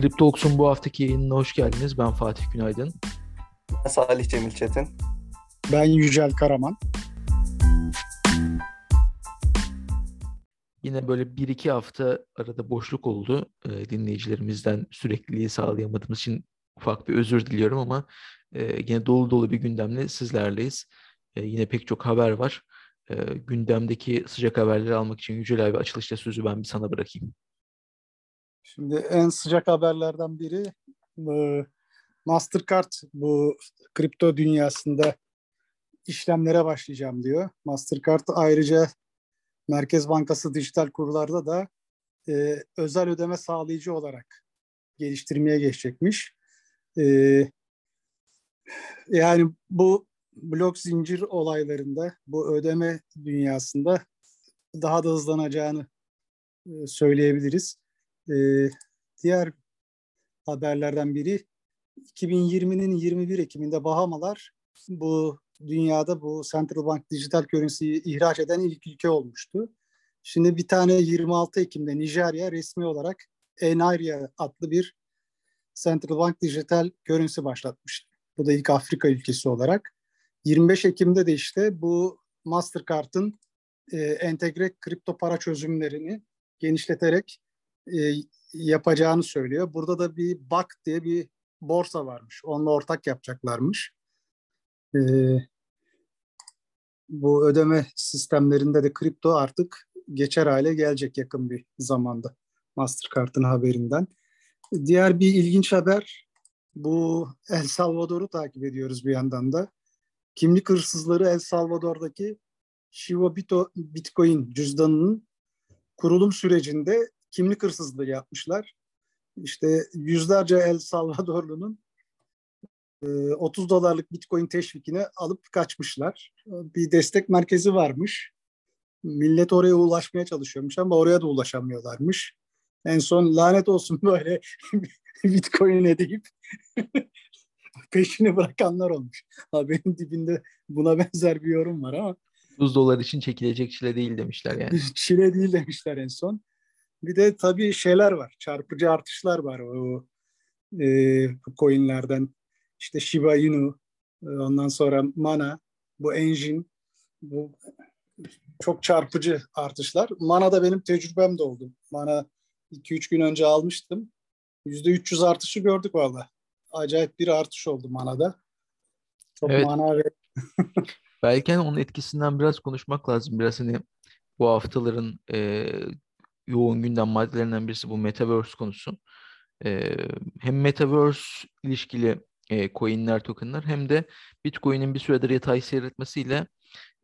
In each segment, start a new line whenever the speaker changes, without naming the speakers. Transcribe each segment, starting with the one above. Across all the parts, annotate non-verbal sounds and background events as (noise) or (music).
Kripto Oks'un bu haftaki yayınına hoş geldiniz. Ben Fatih Günaydın.
Ben Salih Cemil Çetin.
Ben Yücel Karaman.
Yine böyle bir iki hafta arada boşluk oldu. E, dinleyicilerimizden sürekliliği sağlayamadığımız için ufak bir özür diliyorum ama e, yine dolu dolu bir gündemle sizlerleyiz. E, yine pek çok haber var. E, gündemdeki sıcak haberleri almak için Yücel abi açılışta sözü ben bir sana bırakayım.
Şimdi en sıcak haberlerden biri e, Mastercard bu kripto dünyasında işlemlere başlayacağım diyor. Mastercard ayrıca Merkez Bankası dijital kurlarda da e, özel ödeme sağlayıcı olarak geliştirmeye geçecekmiş. E, yani bu blok zincir olaylarında, bu ödeme dünyasında daha da hızlanacağını e, söyleyebiliriz. E, diğer haberlerden biri 2020'nin 21 Ekim'inde Bahamalar bu dünyada bu Central Bank dijital currency'yi ihraç eden ilk ülke olmuştu. Şimdi bir tane 26 Ekim'de Nijerya resmi olarak Enairia adlı bir Central Bank dijital currency başlatmış. Bu da ilk Afrika ülkesi olarak. 25 Ekim'de de işte bu Mastercard'ın e, entegre kripto para çözümlerini genişleterek e, yapacağını söylüyor. Burada da bir BAK diye bir borsa varmış. Onunla ortak yapacaklarmış. E, bu ödeme sistemlerinde de kripto artık geçer hale gelecek yakın bir zamanda. Mastercard'ın haberinden. Diğer bir ilginç haber bu El Salvador'u takip ediyoruz bir yandan da. Kimlik hırsızları El Salvador'daki Shiba Bitcoin cüzdanının kurulum sürecinde kimlik hırsızlığı yapmışlar. İşte yüzlerce El Salvadorlu'nun 30 dolarlık Bitcoin teşvikine alıp kaçmışlar. Bir destek merkezi varmış. Millet oraya ulaşmaya çalışıyormuş ama oraya da ulaşamıyorlarmış. En son lanet olsun (laughs) böyle (laughs) Bitcoin deyip (laughs) peşini bırakanlar olmuş. Haberin dibinde buna benzer bir yorum var ama.
30 dolar için çekilecek çile değil demişler yani.
çile değil demişler en son. Bir de tabii şeyler var. Çarpıcı artışlar var o e, coinlerden. İşte Shiba Inu, ondan sonra Mana, bu Engine, bu çok çarpıcı artışlar. Mana da benim tecrübem de oldu. Mana 2-3 gün önce almıştım. %300 artışı gördük valla. Acayip bir artış oldu Mana'da. Çok evet. mana ve... (laughs)
Belki hani onun etkisinden biraz konuşmak lazım. Biraz hani bu haftaların e, yoğun gündem maddelerinden birisi bu Metaverse konusu. E, hem Metaverse ilişkili e, coinler, tokenlar hem de Bitcoin'in bir süredir yatay seyretmesiyle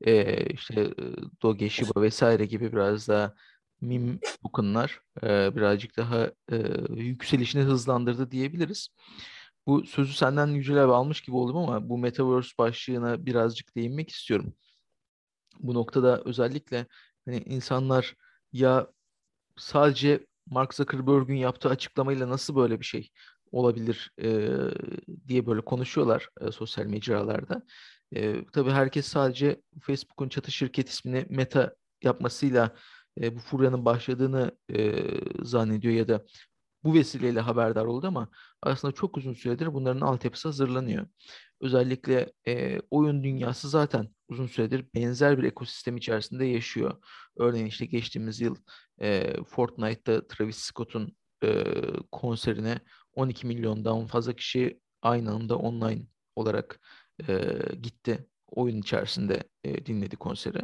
e, işte Doge, Shiba vesaire gibi biraz daha meme tokenlar e, birazcık daha e, yükselişini hızlandırdı diyebiliriz. Bu sözü senden Yücel abi almış gibi oldum ama bu Metaverse başlığına birazcık değinmek istiyorum. Bu noktada özellikle hani insanlar ya sadece Mark Zuckerberg'ün yaptığı açıklamayla nasıl böyle bir şey olabilir e, diye böyle konuşuyorlar e, sosyal mecralarda. E, tabii herkes sadece Facebook'un çatı şirket ismini Meta yapmasıyla e, bu furyanın başladığını e, zannediyor ya da bu vesileyle haberdar oldu ama aslında çok uzun süredir bunların altyapısı hazırlanıyor. Özellikle e, oyun dünyası zaten uzun süredir benzer bir ekosistem içerisinde yaşıyor. Örneğin işte geçtiğimiz yıl e, Fortnite'da Travis Scott'un e, konserine 12 milyondan fazla kişi aynı anda online olarak e, gitti. Oyun içerisinde e, dinledi konseri.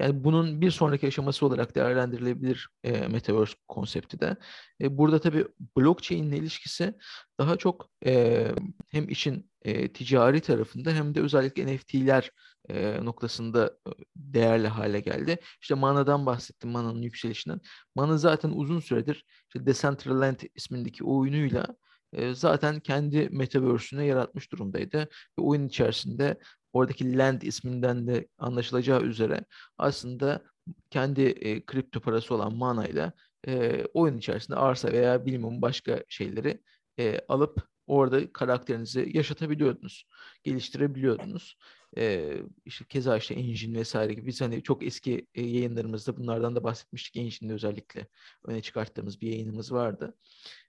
Yani bunun bir sonraki aşaması olarak değerlendirilebilir e, Metaverse konsepti de. E, burada tabii blockchain ile ilişkisi daha çok e, hem işin e, ticari tarafında hem de özellikle NFT'ler e, noktasında değerli hale geldi. İşte Mana'dan bahsettim, Mana'nın yükselişinden. Mana zaten uzun süredir işte Decentraland ismindeki oyunuyla e, zaten kendi metaverse'ünü yaratmış durumdaydı. Ve oyun içerisinde oradaki Land isminden de anlaşılacağı üzere aslında kendi e, kripto parası olan Mana ile e, oyun içerisinde arsa veya bilmem başka şeyleri e, alıp orada karakterinizi yaşatabiliyordunuz, geliştirebiliyordunuz. E, işte keza işte Engine vesaire gibi biz hani çok eski e, yayınlarımızda bunlardan da bahsetmiştik. Engine'de özellikle öne çıkarttığımız bir yayınımız vardı.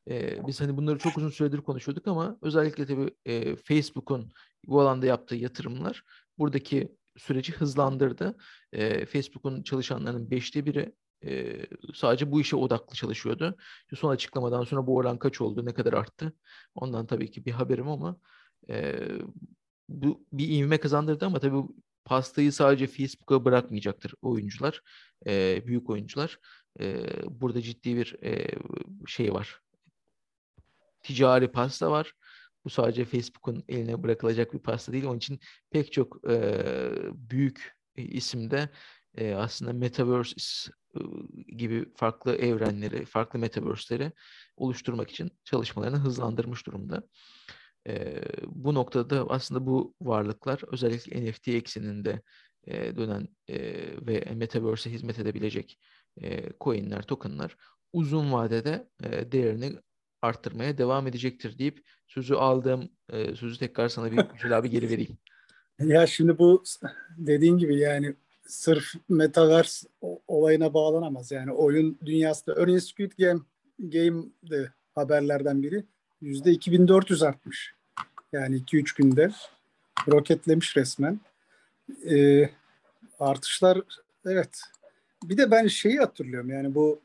E, biz hani bunları çok uzun süredir konuşuyorduk ama özellikle tabii e, Facebook'un bu alanda yaptığı yatırımlar buradaki süreci hızlandırdı. E, Facebook'un çalışanlarının beşte biri e, sadece bu işe odaklı çalışıyordu. Son açıklamadan sonra bu oran kaç oldu, ne kadar arttı? Ondan tabii ki bir haberim ama e, bu bir ivme kazandırdı ama tabii pastayı sadece Facebook'a bırakmayacaktır oyuncular, e, büyük oyuncular. E, burada ciddi bir e, şey var. Ticari pasta var. Bu sadece Facebook'un eline bırakılacak bir pasta değil. Onun için pek çok e, büyük isimde e, aslında Metaverse gibi farklı evrenleri, farklı Metaverse'leri oluşturmak için çalışmalarını hızlandırmış durumda. E, bu noktada aslında bu varlıklar özellikle NFT ekseninde e, dönen e, ve Metaverse'e hizmet edebilecek e, coinler, tokenlar uzun vadede e, değerini arttırmaya devam edecektir deyip sözü aldığım e, sözü tekrar sana bir (laughs) Yücel abi geri vereyim.
Ya şimdi bu dediğin gibi yani sırf metaverse olayına bağlanamaz. Yani oyun dünyasında örneğin Squid Game Game'de haberlerden biri yüzde 2400 artmış. Yani 2-3 günde roketlemiş resmen. Ee, artışlar evet. Bir de ben şeyi hatırlıyorum yani bu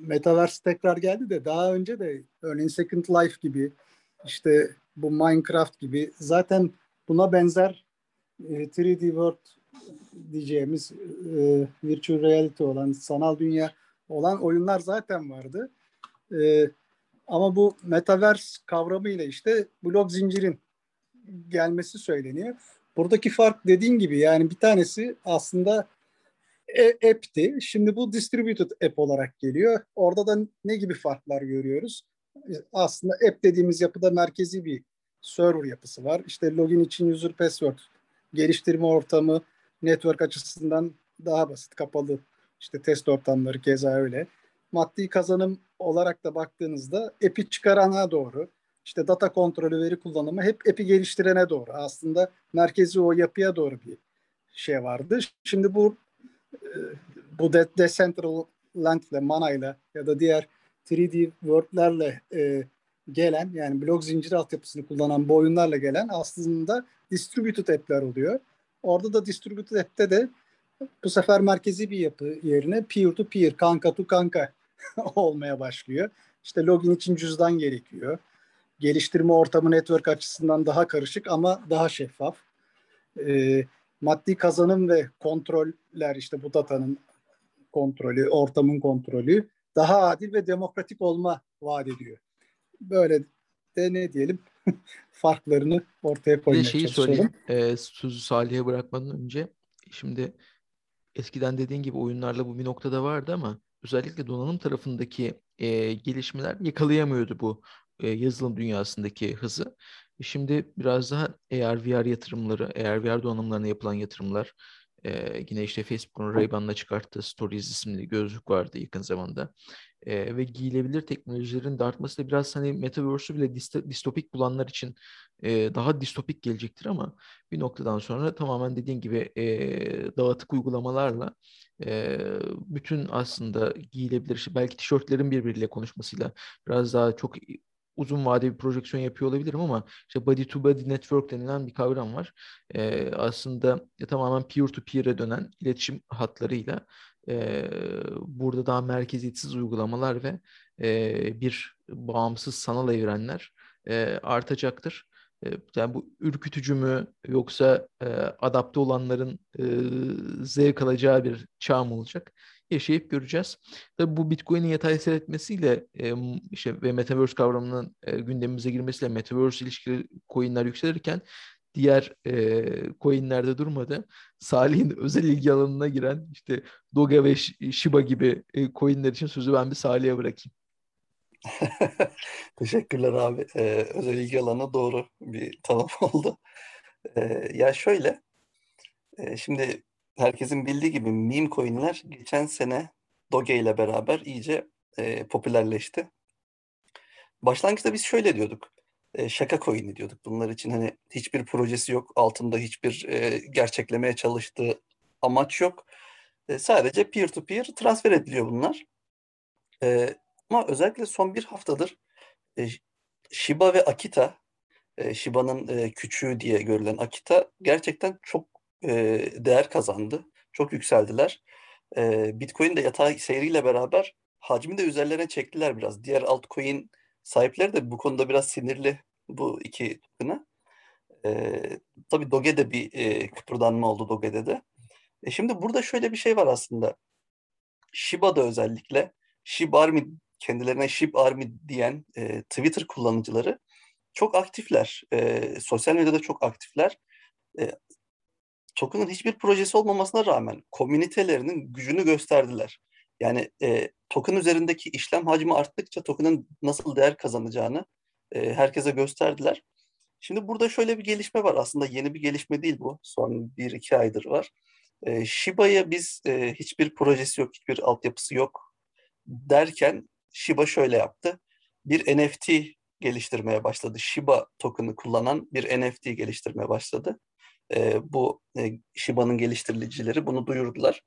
Metaverse tekrar geldi de daha önce de örneğin Second Life gibi işte bu Minecraft gibi zaten buna benzer e, 3D World diyeceğimiz e, virtual reality olan sanal dünya olan oyunlar zaten vardı. E, ama bu metaverse kavramıyla işte blok zincirin gelmesi söyleniyor. Buradaki fark dediğin gibi yani bir tanesi aslında e, app'ti. Şimdi bu distributed app olarak geliyor. Orada da ne gibi farklar görüyoruz? Aslında app dediğimiz yapıda merkezi bir server yapısı var. İşte login için user password, geliştirme ortamı, network açısından daha basit, kapalı. İşte test ortamları keza öyle. Maddi kazanım olarak da baktığınızda app'i çıkarana doğru, işte data kontrolü, veri kullanımı hep app'i geliştirene doğru. Aslında merkezi o yapıya doğru bir şey vardı. Şimdi bu e, bu de Decentraland ile Mana ile ya da diğer 3D World'lerle e, gelen yani blok zinciri altyapısını kullanan bu oyunlarla gelen aslında distributed app'ler oluyor. Orada da distributed app'te de bu sefer merkezi bir yapı yerine peer to peer, kanka to kanka (laughs) olmaya başlıyor. İşte login için cüzdan gerekiyor. Geliştirme ortamı network açısından daha karışık ama daha şeffaf. E, maddi kazanım ve kontroller işte bu datanın kontrolü, ortamın kontrolü daha adil ve demokratik olma vaat ediyor. Böyle de ne diyelim (laughs) farklarını ortaya koymaya
Bir şeyi söyleyeyim. E, sözü Salih'e bırakmadan önce şimdi eskiden dediğin gibi oyunlarla bu bir noktada vardı ama özellikle donanım tarafındaki e, gelişmeler yakalayamıyordu bu e, yazılım dünyasındaki hızı. Şimdi biraz daha AR VR yatırımları, AR VR donanımlarına yapılan yatırımlar, e, yine işte Facebook'un Ray-Ban'la çıkarttığı Stories isimli gözlük vardı yakın zamanda. E, ve giyilebilir teknolojilerin de artması da biraz hani Metaverse'ü bile distopik bulanlar için e, daha distopik gelecektir ama bir noktadan sonra tamamen dediğin gibi e, dağıtık uygulamalarla e, bütün aslında giyilebilir, belki tişörtlerin birbiriyle konuşmasıyla biraz daha çok uzun vade bir projeksiyon yapıyor olabilirim ama işte body to body network denilen bir kavram var. E, aslında e, tamamen peer to peer'e dönen iletişim hatlarıyla e, burada daha merkeziyetsiz uygulamalar ve e, bir bağımsız sanal evrenler e, artacaktır. Yani bu ürkütücü mü yoksa e, adapte olanların e, zevk alacağı bir çağ mı olacak? yaşayıp göreceğiz. Tabii bu Bitcoin'in yatay seyretmesiyle e, işte ve Metaverse kavramının e, gündemimize girmesiyle Metaverse ilişkili coinler yükselirken diğer e, coinlerde durmadı. Salih'in (laughs) özel ilgi alanına giren işte Doge ve Shiba gibi e, coinler için sözü ben bir Salih'e bırakayım. (laughs)
Teşekkürler abi. Ee, özel ilgi alanına doğru bir tanım (laughs) oldu. Ee, ya şöyle, e, şimdi herkesin bildiği gibi meme coin'ler geçen sene Doge ile beraber iyice e, popülerleşti. Başlangıçta biz şöyle diyorduk. e, şaka coin'i diyorduk. Bunlar için hani hiçbir projesi yok. Altında hiçbir e, gerçeklemeye çalıştığı amaç yok. E, sadece peer-to-peer transfer ediliyor bunlar. E, ama özellikle son bir haftadır e, Shiba ve Akita, e, Shiba'nın e, küçüğü diye görülen Akita gerçekten çok e, değer kazandı. Çok yükseldiler. E, Bitcoin de yatay seyriyle beraber hacmi de üzerlerine çektiler biraz. Diğer altcoin sahipleri de bu konuda biraz sinirli bu iki token'a. E, tabii Doge'de bir e, kıpırdanma oldu Doge'de de. E şimdi burada şöyle bir şey var aslında. Shiba'da özellikle Shiba Army kendilerine Shib Army diyen e, Twitter kullanıcıları çok aktifler. E, sosyal medyada çok aktifler. E, token'ın hiçbir projesi olmamasına rağmen komünitelerinin gücünü gösterdiler. Yani e, token üzerindeki işlem hacmi arttıkça token'ın nasıl değer kazanacağını e, herkese gösterdiler. Şimdi burada şöyle bir gelişme var. Aslında yeni bir gelişme değil bu. Son bir iki aydır var. E, Shiba'ya biz e, hiçbir projesi yok, hiçbir altyapısı yok derken Shiba şöyle yaptı. Bir NFT geliştirmeye başladı. Shiba token'ı kullanan bir NFT geliştirmeye başladı. E, bu e, Shiba'nın geliştiricileri bunu duyurdular.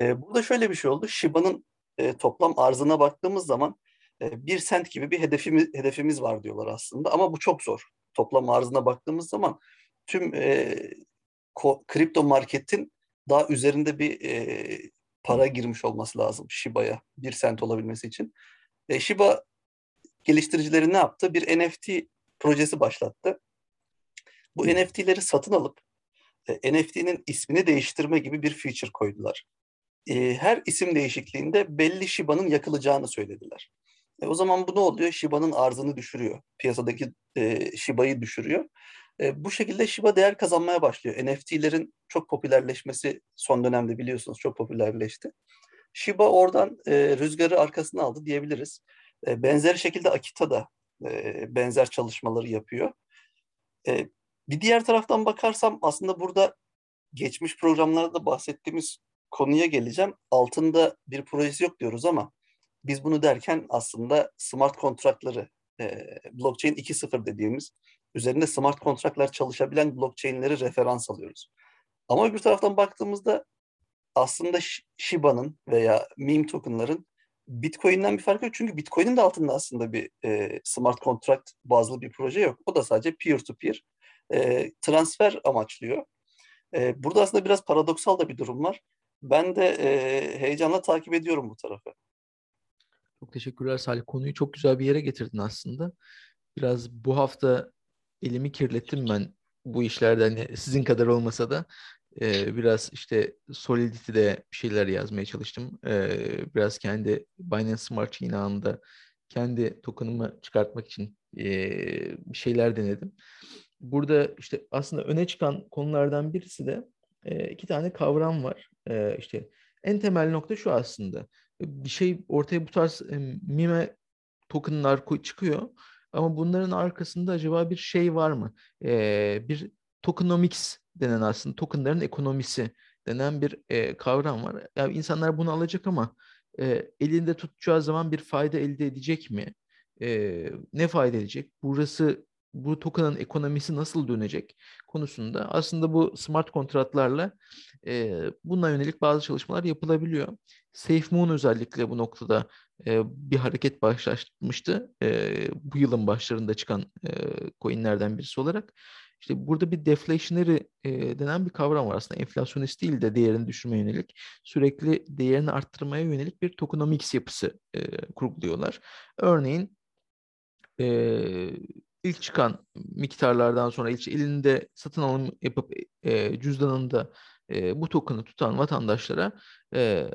E, burada şöyle bir şey oldu. Shiba'nın e, toplam arzına baktığımız zaman e, bir sent gibi bir hedefimiz hedefimiz var diyorlar aslında. Ama bu çok zor. Toplam arzına baktığımız zaman tüm e, ko, kripto marketin daha üzerinde bir e, para girmiş olması lazım Shiba'ya bir sent olabilmesi için. E, Shiba geliştiricileri ne yaptı? Bir NFT projesi başlattı. Bu NFT'leri satın alıp e, NFT'nin ismini değiştirme gibi bir feature koydular. E, her isim değişikliğinde belli Shiba'nın yakılacağını söylediler. E, o zaman bu ne oluyor? Shiba'nın arzını düşürüyor. Piyasadaki e, Shiba'yı düşürüyor. E, bu şekilde Shiba değer kazanmaya başlıyor. NFT'lerin çok popülerleşmesi son dönemde biliyorsunuz çok popülerleşti. Shiba oradan e, rüzgarı arkasına aldı diyebiliriz. E, benzer şekilde Akita da e, benzer çalışmaları yapıyor. E, bir diğer taraftan bakarsam aslında burada geçmiş programlarda bahsettiğimiz konuya geleceğim. Altında bir projesi yok diyoruz ama biz bunu derken aslında smart kontratları, e, blockchain 2.0 dediğimiz üzerinde smart kontratlar çalışabilen blockchain'leri referans alıyoruz. Ama bir taraftan baktığımızda aslında Shiba'nın veya meme token'ların Bitcoin'den bir farkı yok. Çünkü Bitcoin'in de altında aslında bir e, smart contract bazlı bir proje yok. O da sadece peer-to-peer e, transfer amaçlıyor. E, burada aslında biraz paradoksal da bir durum var. Ben de e, heyecanla takip ediyorum bu tarafı.
Çok teşekkürler Salih. Konuyu çok güzel bir yere getirdin aslında. Biraz bu hafta elimi kirlettim ben bu işlerden hani sizin kadar olmasa da e, biraz işte Solidity'de bir şeyler yazmaya çalıştım. E, biraz kendi Binance Smart Chain ağında kendi token'ımı çıkartmak için e, bir şeyler denedim. Burada işte aslında öne çıkan konulardan birisi de e, iki tane kavram var. E, işte en temel nokta şu aslında. Bir şey ortaya bu tarz e, mime tokenlar çıkıyor. Ama bunların arkasında acaba bir şey var mı? Ee, bir tokenomics denen aslında tokenların ekonomisi denen bir e, kavram var. Yani insanlar bunu alacak ama e, elinde tutacağı zaman bir fayda elde edecek mi? E, ne fayda edecek? Burası bu token'ın ekonomisi nasıl dönecek konusunda aslında bu smart kontratlarla e, buna yönelik bazı çalışmalar yapılabiliyor. SafeMoon özellikle bu noktada e, bir hareket başlatmıştı. E, bu yılın başlarında çıkan e, coinlerden birisi olarak. İşte burada bir deflationary e, denen bir kavram var aslında. Enflasyonist değil de değerini düşürmeye yönelik. Sürekli değerini arttırmaya yönelik bir tokenomics yapısı e, kurguluyorlar. Örneğin e, ilk çıkan miktarlardan sonra ilk elinde satın alım yapıp e, cüzdanında e, bu token'ı tutan vatandaşlara e,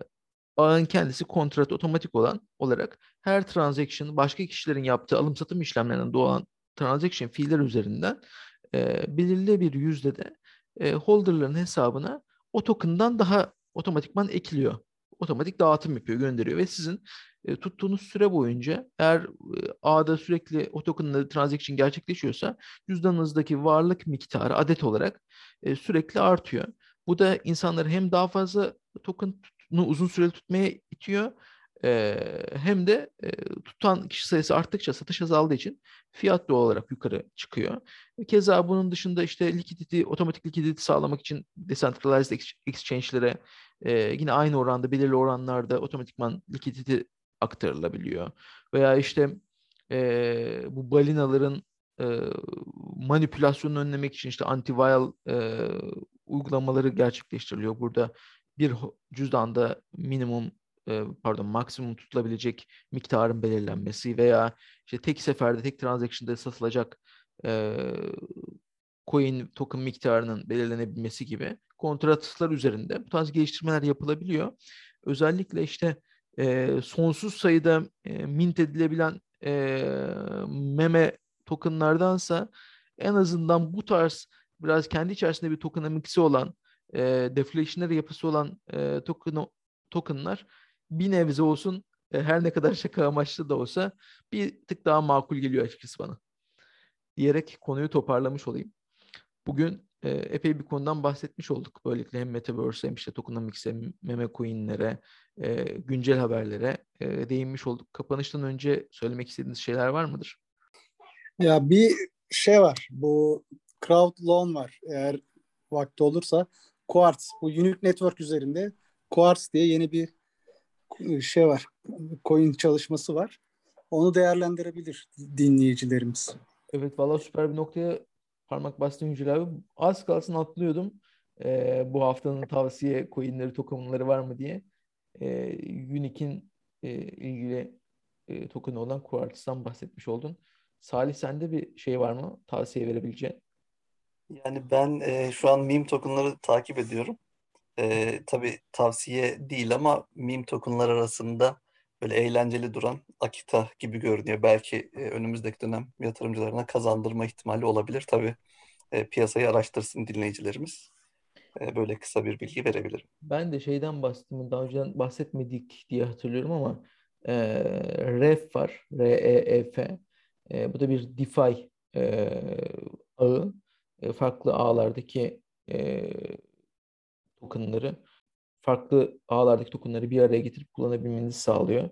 ağın kendisi kontrat otomatik olan olarak her transaction başka kişilerin yaptığı alım satım işlemlerinden doğan transaction fiiller üzerinden e, belirli bir yüzdede e, holderların hesabına o token'dan daha otomatikman ekiliyor. Otomatik dağıtım yapıyor, gönderiyor ve sizin e, tuttuğunuz süre boyunca eğer e, ağda sürekli o token'la transaction gerçekleşiyorsa cüzdanınızdaki varlık miktarı adet olarak e, sürekli artıyor. Bu da insanları hem daha fazla token'u uzun süreli tutmaya itiyor e, hem de e, tutan kişi sayısı arttıkça satış azaldığı için fiyat doğal olarak yukarı çıkıyor. Keza bunun dışında işte likidity, otomatik likidity sağlamak için decentralized exchange'lere e, yine aynı oranda belirli oranlarda otomatikman likidity aktarılabiliyor. Veya işte e, bu balinaların e, manipülasyonunu önlemek için işte antiviral e, uygulamaları gerçekleştiriliyor. Burada bir cüzdanda minimum e, pardon maksimum tutulabilecek miktarın belirlenmesi veya işte tek seferde tek transaction'da satılacak e, coin token miktarının belirlenebilmesi gibi kontratlar üzerinde bu tarz geliştirmeler yapılabiliyor. Özellikle işte e, sonsuz sayıda mint edilebilen meme tokenlardansa en azından bu tarz biraz kendi içerisinde bir tokenomics'i olan e, deflationary yapısı olan e, token, tokenlar bir nebze olsun e, her ne kadar şaka amaçlı da olsa bir tık daha makul geliyor açıkçası bana. Diyerek konuyu toparlamış olayım. Bugün e, epey bir konudan bahsetmiş olduk. Böylelikle hem Metaverse hem işte tokenomics'e, meme coin'lere, e, güncel haberlere e, değinmiş olduk. Kapanıştan önce söylemek istediğiniz şeyler var mıdır?
Ya bir şey var. Bu crowd loan var. Eğer vakti olursa Quartz. Bu Unique Network üzerinde Quartz diye yeni bir şey var. Coin çalışması var. Onu değerlendirebilir dinleyicilerimiz.
Evet valla süper bir noktaya parmak bastın Yücel abi. Az kalsın atlıyordum. Ee, bu haftanın tavsiye coinleri, tokenları var mı diye. Ee, Unique'in e, ilgili e, tokenı olan Quartz'tan bahsetmiş oldun. Salih sende bir şey var mı? Tavsiye verebileceğin?
Yani ben e, şu an meme tokenları takip ediyorum. E, tabii tavsiye değil ama meme tokenlar arasında böyle eğlenceli duran Akita gibi görünüyor. Belki e, önümüzdeki dönem yatırımcılarına kazandırma ihtimali olabilir. Tabii e, piyasayı araştırsın dinleyicilerimiz. E, böyle kısa bir bilgi verebilirim.
Ben de şeyden bahsettim. Daha önceden bahsetmedik diye hatırlıyorum ama e, REF var. R-E-E-F. E, bu da bir DeFi e, ağı. E, farklı ağlardaki e, tokenları farklı ağlardaki tokenları bir araya getirip kullanabilmenizi sağlıyor.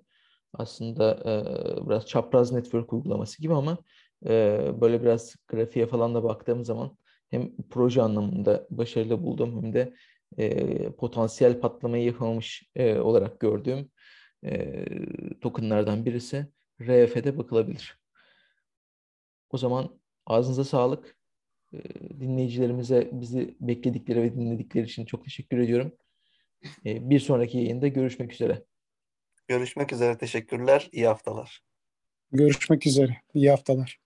Aslında e, biraz çapraz network uygulaması gibi ama e, böyle biraz grafiğe falan da baktığım zaman hem proje anlamında başarılı buldum hem de e, potansiyel patlamayı yapamamış e, olarak gördüğüm e, tokenlardan birisi RF'de bakılabilir. O zaman ağzınıza sağlık. E, dinleyicilerimize bizi bekledikleri ve dinledikleri için çok teşekkür ediyorum. E, bir sonraki yayında görüşmek üzere.
Görüşmek üzere. Teşekkürler. İyi haftalar.
Görüşmek üzere. İyi haftalar.